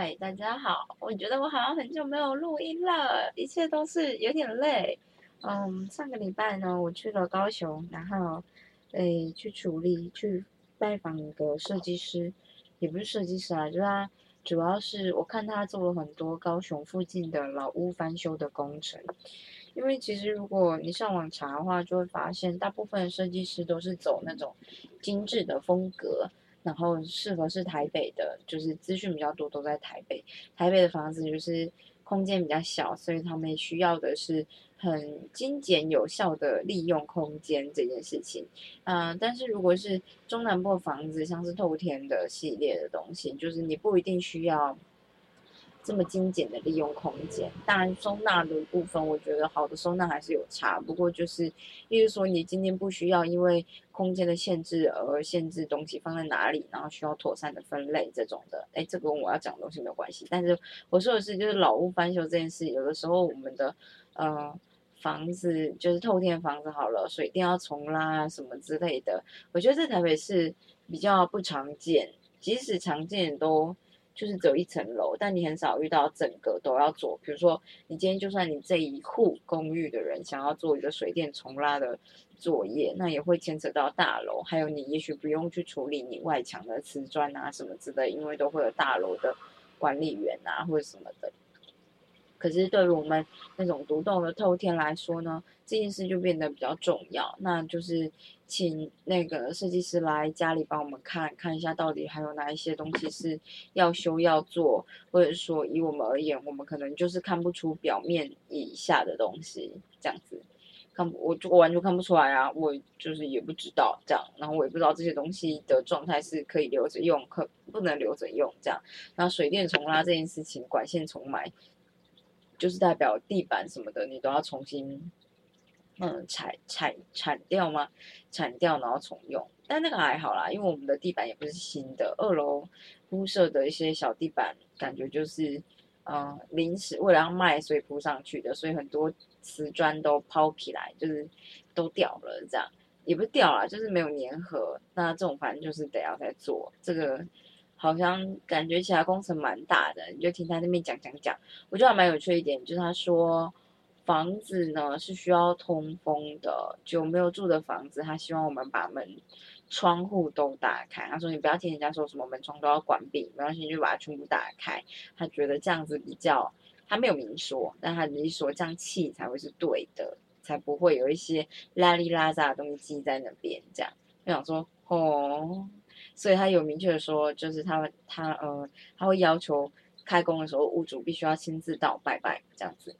嗨，大家好！我觉得我好像很久没有录音了，一切都是有点累。嗯，上个礼拜呢，我去了高雄，然后诶去处理去拜访一个设计师，也不是设计师啊，就他主要是我看他做了很多高雄附近的老屋翻修的工程。因为其实如果你上网查的话，就会发现大部分设计师都是走那种精致的风格。然后适合是台北的，就是资讯比较多，都在台北。台北的房子就是空间比较小，所以他们需要的是很精简有效的利用空间这件事情。嗯，但是如果是中南部房子，像是透天的系列的东西，就是你不一定需要。这么精简的利用空间，当然收纳的部分，我觉得好的收纳还是有差。不过就是，例如说你今天不需要因为空间的限制而限制东西放在哪里，然后需要妥善的分类这种的，哎，这个跟我要讲的东西没有关系。但是我说的是，就是老屋翻修这件事，有的时候我们的呃房子就是透天房子好了，水电要重拉什么之类的，我觉得在台北是比较不常见，即使常见都。就是只有一层楼，但你很少遇到整个都要做。比如说，你今天就算你这一户公寓的人想要做一个水电重拉的作业，那也会牵扯到大楼。还有你也许不用去处理你外墙的瓷砖啊什么之类，因为都会有大楼的管理员啊或者什么的。可是对于我们那种独栋的透天来说呢，这件事就变得比较重要。那就是请那个设计师来家里帮我们看看一下，到底还有哪一些东西是要修要做，或者说以我们而言，我们可能就是看不出表面以下的东西，这样子看我就我完全看不出来啊，我就是也不知道这样，然后我也不知道这些东西的状态是可以留着用，可不能留着用这样。那水电重拉这件事情，管线重埋。就是代表地板什么的，你都要重新，嗯，铲铲铲掉吗？铲掉然后重用，但那个还好啦，因为我们的地板也不是新的，二楼铺设的一些小地板，感觉就是，嗯，临时为了要卖所以铺上去的，所以很多瓷砖都抛起来，就是都掉了，这样也不是掉了，就是没有粘合。那这种反正就是得要再做这个。好像感觉起来工程蛮大的，你就听他那边讲讲讲，我觉得还蛮有趣一点，就是他说房子呢是需要通风的，就没有住的房子，他希望我们把门窗户都打开。他说你不要听人家说什么门窗都要关闭，没关系，就把它全部打开。他觉得这样子比较，他没有明说，但他只是说这样气才会是对的，才不会有一些拉里拉杂的东西积在那边。这样，我想说哦。所以他有明确的说，就是他他呃他会要求开工的时候屋主必须要亲自到拜拜这样子，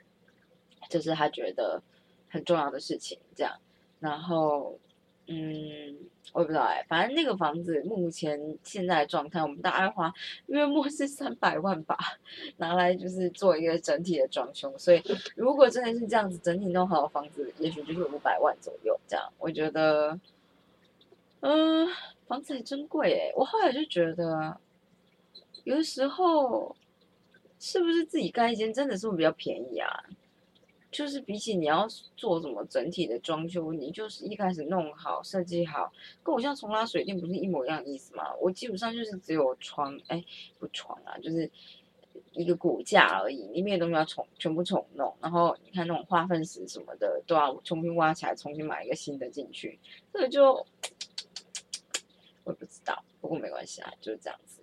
这是他觉得很重要的事情。这样，然后嗯，我也不知道哎，反正那个房子目前现在的状态，我们大概花约莫是三百万吧，拿来就是做一个整体的装修。所以如果真的是这样子整体弄好的房子，也许就是五百万左右这样。我觉得，嗯。房子还真贵哎！我后来就觉得，有的时候是不是自己盖一间真的是会比较便宜啊？就是比起你要做什么整体的装修，你就是一开始弄好设计好，跟我像重拉水电不是一模一样的意思吗？我基本上就是只有床，哎，不床啊，就是一个骨架而已，里面的东西要重全部重弄，然后你看那种化粪石什么的都要重新挖起来，重新买一个新的进去，这个就。我不知道，不过没关系啊，就是这样子。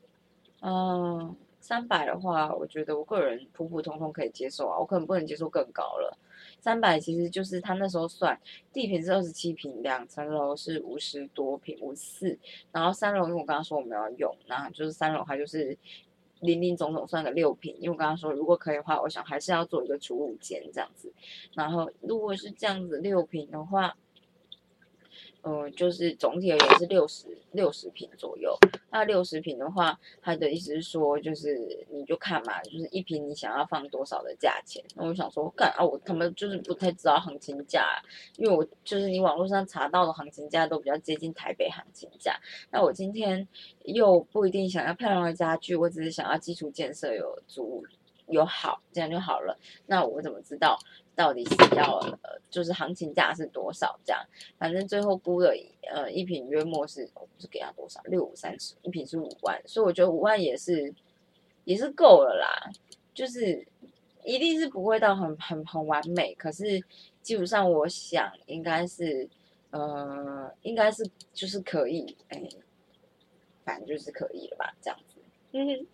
嗯，三百的话，我觉得我个人普普通通可以接受啊，我可能不能接受更高了。三百其实就是他那时候算地平是二十七平，两层楼是五十多平，五四，然后三楼因为我刚刚说我们要用，那就是三楼它就是零零总总算个六平，因为我刚刚说如果可以的话，我想还是要做一个储物间这样子。然后如果是这样子六平的话。嗯，就是总体而言是六十六十平左右。那六十平的话，他的意思是说，就是你就看嘛，就是一平你想要放多少的价钱。那我想说，干啊，我他们就是不太知道行情价，因为我就是你网络上查到的行情价都比较接近台北行情价。那我今天又不一定想要漂亮的家具，我只是想要基础建设有足有好，这样就好了。那我怎么知道？到底是要呃，就是行情价是多少这样？反正最后估了呃一瓶约莫是，是给他多少？六五三十，一瓶是五万，所以我觉得五万也是也是够了啦，就是一定是不会到很很很完美，可是基本上我想应该是，呃，应该是就是可以，哎，反正就是可以了吧，这样子。嗯，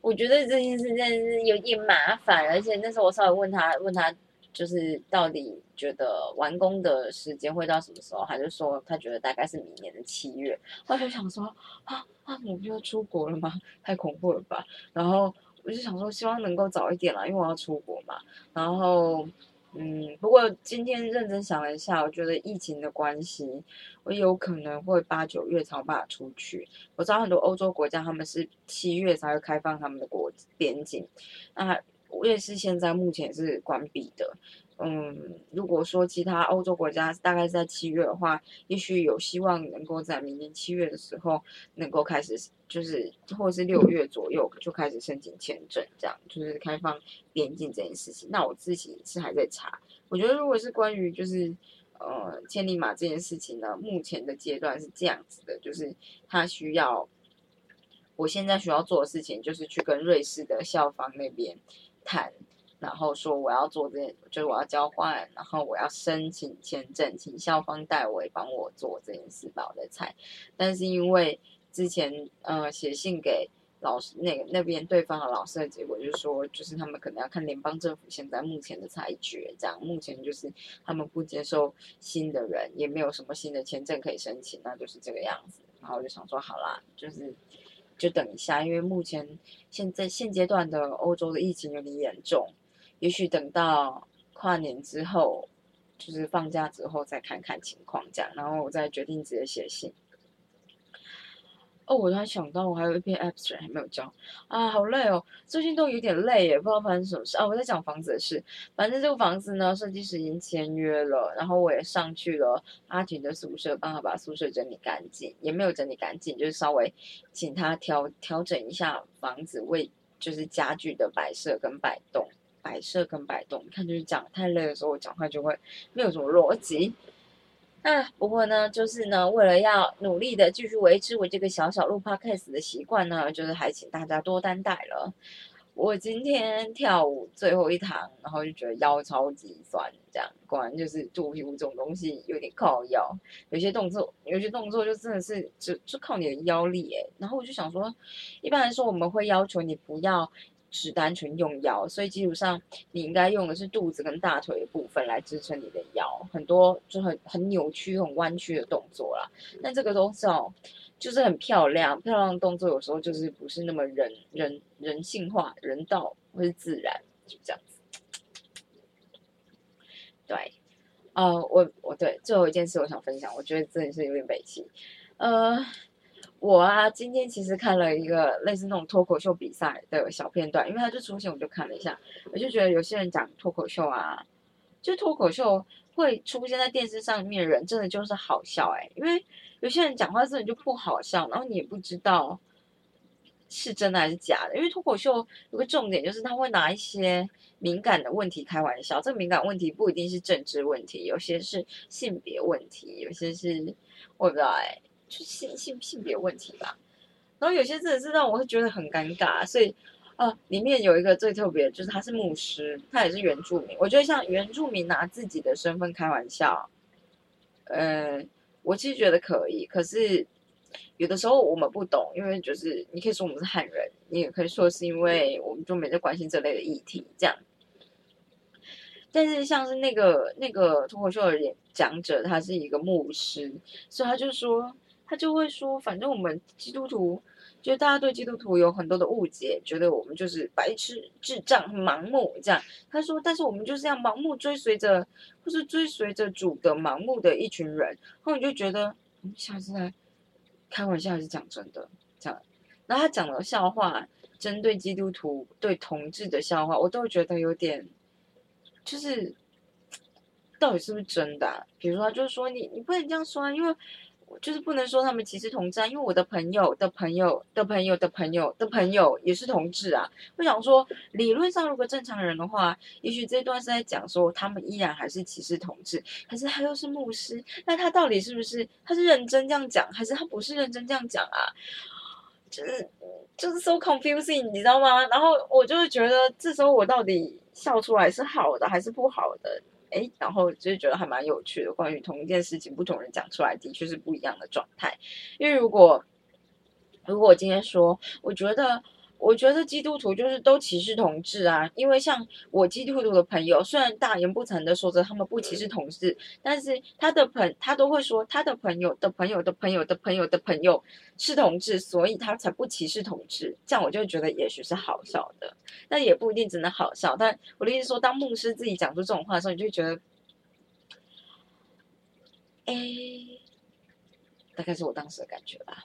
我觉得这件事真是有点麻烦，而且那时候我稍微问他，问他。就是到底觉得完工的时间会到什么时候？他就说他觉得大概是明年的七月。我就想说啊啊，我不要出国了吗？太恐怖了吧！然后我就想说，希望能够早一点啦，因为我要出国嘛。然后嗯，不过今天认真想了一下，我觉得疫情的关系，我有可能会八九月才有办法出去。我知道很多欧洲国家他们是七月才会开放他们的国边境，那。瑞士现在目前是关闭的，嗯，如果说其他欧洲国家大概在七月的话，也许有希望能够在明年七月的时候能够开始，就是或者是六月左右就开始申请签证，这样就是开放边境这件事情。那我自己是还在查，我觉得如果是关于就是呃千里马这件事情呢，目前的阶段是这样子的，就是它需要我现在需要做的事情就是去跟瑞士的校方那边。谈，然后说我要做这件，就是我要交换，然后我要申请签证，请校方代为帮我做这件事吧，我的猜。但是因为之前呃写信给老师那个那边对方的老师的结果，就是说就是他们可能要看联邦政府现在目前的裁决，这样目前就是他们不接受新的人，也没有什么新的签证可以申请，那就是这个样子。然后我就想说，好啦，就是。就等一下，因为目前现在现阶段的欧洲的疫情有点严重，也许等到跨年之后，就是放假之后再看看情况，这样，然后我再决定直接写信。哦，我突然想到，我还有一篇 abstract 还没有交啊，好累哦，最近都有点累耶，不知道发生什么事啊。我在讲房子的事，反正这个房子呢，设计师已经签约了，然后我也上去了阿婷的宿舍，帮他把宿舍整理干净，也没有整理干净，就是稍微请他调调整一下房子为就是家具的摆设跟摆动，摆设跟摆动，你看就是讲太累的时候，我讲话就会没有什么逻辑。啊，不过呢，就是呢，为了要努力的继续维持我这个小小录 podcast 的习惯呢，就是还请大家多担待了。我今天跳舞最后一堂，然后就觉得腰超级酸，这样果然就是肚皮舞这种东西有点靠腰，有些动作，有些动作就真的是就就靠你的腰力诶。然后我就想说，一般来说我们会要求你不要。只单纯用腰，所以基础上你应该用的是肚子跟大腿的部分来支撑你的腰，很多就很很扭曲、很弯曲的动作啦。那这个东西哦，就是很漂亮，漂亮的动作有时候就是不是那么人人人性化、人道或是自然，就这样子。对，呃，我我对最后一件事我想分享，我觉得真的是有点悲戚，呃。我啊，今天其实看了一个类似那种脱口秀比赛的小片段，因为它就出现，我就看了一下，我就觉得有些人讲脱口秀啊，就脱口秀会出现在电视上面，人真的就是好笑哎，因为有些人讲话真的就不好笑，然后你也不知道是真的还是假的，因为脱口秀有个重点就是他会拿一些敏感的问题开玩笑，这个敏感问题不一定是政治问题，有些是性别问题，有些是我不知道哎。就性性性别问题吧，然后有些真的是让我会觉得很尴尬，所以，啊，里面有一个最特别，就是他是牧师，他也是原住民。我觉得像原住民拿自己的身份开玩笑，呃，我其实觉得可以。可是有的时候我们不懂，因为就是你可以说我们是汉人，你也可以说是因为我们就没在关心这类的议题这样。但是像是那个那个脱口秀的演讲者，他是一个牧师，所以他就说。他就会说，反正我们基督徒，就大家对基督徒有很多的误解，觉得我们就是白痴、智障、盲目这样。他说，但是我们就是这样盲目追随着，或是追随着主的盲目的一群人。然后你就觉得，嗯，下次来开玩笑还是讲真的这样？然后他讲的笑话，针对基督徒对同志的笑话，我都觉得有点，就是 到底是不是真的？比如说，就是说你你不能这样说啊，因为。就是不能说他们歧视同志啊，因为我的朋友的朋友的朋友的朋友的朋友也是同志啊。我想说，理论上如果正常人的话，也许这段是在讲说他们依然还是歧视同志。可是他又是牧师，那他到底是不是他是认真这样讲，还是他不是认真这样讲啊？就是就是 so confusing，你知道吗？然后我就会觉得，这时候我到底笑出来是好的还是不好的？哎，然后就是觉得还蛮有趣的。关于同一件事情，不同人讲出来的确是不一样的状态。因为如果如果我今天说，我觉得。我觉得基督徒就是都歧视同志啊，因为像我基督徒的朋友，虽然大言不惭的说着他们不歧视同志，但是他的朋他都会说他的朋友的朋友的朋友的朋友的朋友是同志，所以他才不歧视同志。这样我就觉得也许是好笑的，那也不一定只能好笑。但我的意思说，当牧师自己讲出这种话的时候，你就觉得，哎，大概是我当时的感觉吧。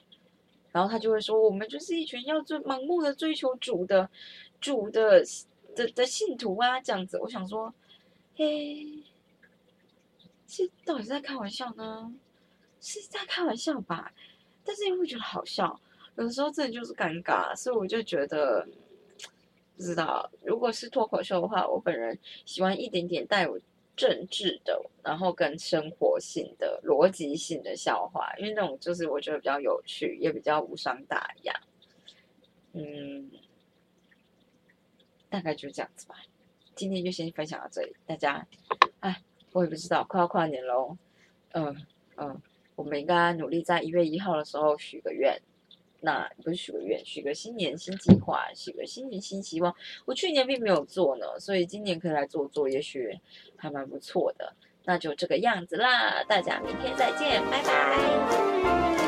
然后他就会说：“我们就是一群要追盲目的追求主的主的的的信徒啊，这样子。”我想说：“嘿，是到底是在开玩笑呢？是在开玩笑吧？但是又会觉得好笑，有时候真的就是尴尬，所以我就觉得不知道，如果是脱口秀的话，我本人喜欢一点点带有。”政治的，然后跟生活性的、逻辑性的笑话，因为那种就是我觉得比较有趣，也比较无伤大雅。嗯，大概就这样子吧。今天就先分享到这里，大家，哎，我也不知道，快要跨年喽。嗯嗯，我们应该努力在一月一号的时候许个愿。那不是许个愿，许个新年新计划，许个新年新希望。我去年并没有做呢，所以今年可以来做做，也许还蛮不错的。那就这个样子啦，大家明天再见，拜拜。